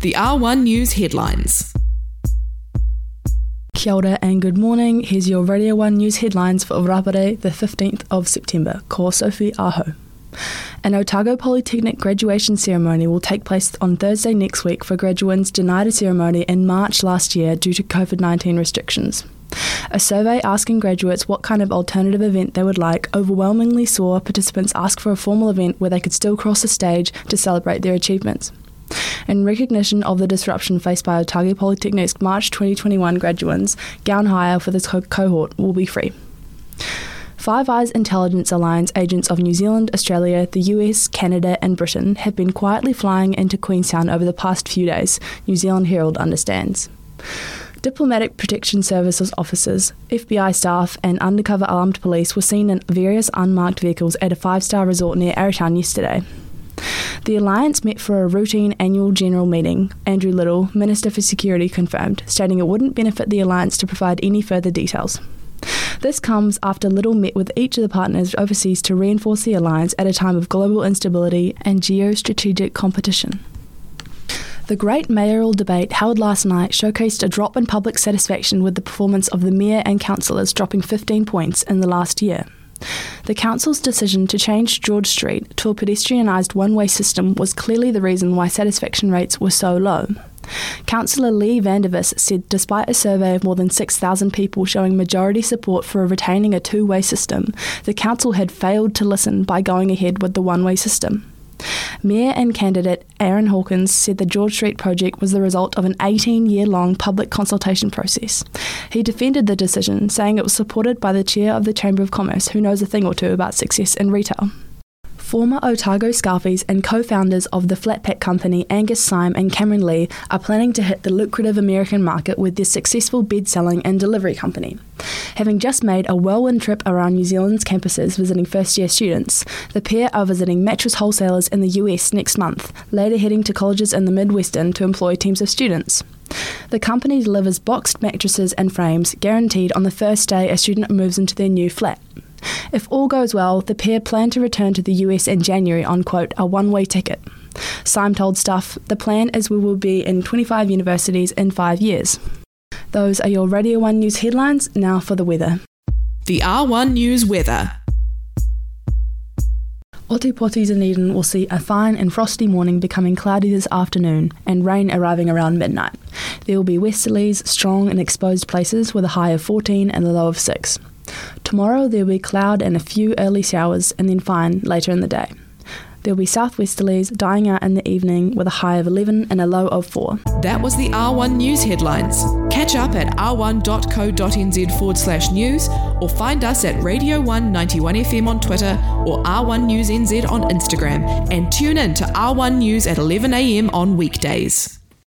The R1 News headlines. Kia ora and good morning. Here's your Radio 1 news headlines for Orapare, the 15th of September. Ko Sophie Aho. An Otago Polytechnic graduation ceremony will take place on Thursday next week for graduates denied a ceremony in March last year due to COVID 19 restrictions. A survey asking graduates what kind of alternative event they would like overwhelmingly saw participants ask for a formal event where they could still cross the stage to celebrate their achievements. In recognition of the disruption faced by Otago Polytechnic's March 2021 graduates, gown hire for this co- cohort will be free. Five Eyes Intelligence Alliance agents of New Zealand, Australia, the US, Canada, and Britain have been quietly flying into Queenstown over the past few days, New Zealand Herald understands. Diplomatic Protection Services officers, FBI staff, and undercover armed police were seen in various unmarked vehicles at a five star resort near Arrowtown yesterday. The Alliance met for a routine annual general meeting, Andrew Little, Minister for Security, confirmed, stating it wouldn't benefit the Alliance to provide any further details. This comes after Little met with each of the partners overseas to reinforce the alliance at a time of global instability and geostrategic competition. The great mayoral debate held last night showcased a drop in public satisfaction with the performance of the mayor and councillors dropping 15 points in the last year. The council's decision to change George Street to a pedestrianised one way system was clearly the reason why satisfaction rates were so low. Councillor Lee Vandervis said despite a survey of more than 6,000 people showing majority support for retaining a two way system, the council had failed to listen by going ahead with the one way system. Mayor and candidate Aaron Hawkins said the George Street project was the result of an 18 year long public consultation process. He defended the decision, saying it was supported by the chair of the Chamber of Commerce, who knows a thing or two about success in retail. Former Otago Scarfies and co founders of the Flatpack company Angus Syme and Cameron Lee are planning to hit the lucrative American market with their successful bed selling and delivery company. Having just made a whirlwind trip around New Zealand's campuses visiting first year students, the pair are visiting mattress wholesalers in the US next month, later heading to colleges in the Midwestern to employ teams of students. The company delivers boxed mattresses and frames guaranteed on the first day a student moves into their new flat. If all goes well, the pair plan to return to the US in January on, quote, a one way ticket. Syme told Stuff, the plan is we will be in 25 universities in five years. Those are your Radio 1 News headlines. Now for the weather. The R1 News weather. Otepoti Dunedin will see a fine and frosty morning becoming cloudy this afternoon and rain arriving around midnight. There will be westerlies strong in exposed places with a high of 14 and a low of 6. Tomorrow there will be cloud and a few early showers and then fine later in the day. There will be southwesterlies dying out in the evening with a high of 11 and a low of 4. That was the R1 News headlines. Catch up at r1.co.nz forward slash news or find us at Radio 191 FM on Twitter or R1 News NZ on Instagram and tune in to R1 News at 11am on weekdays.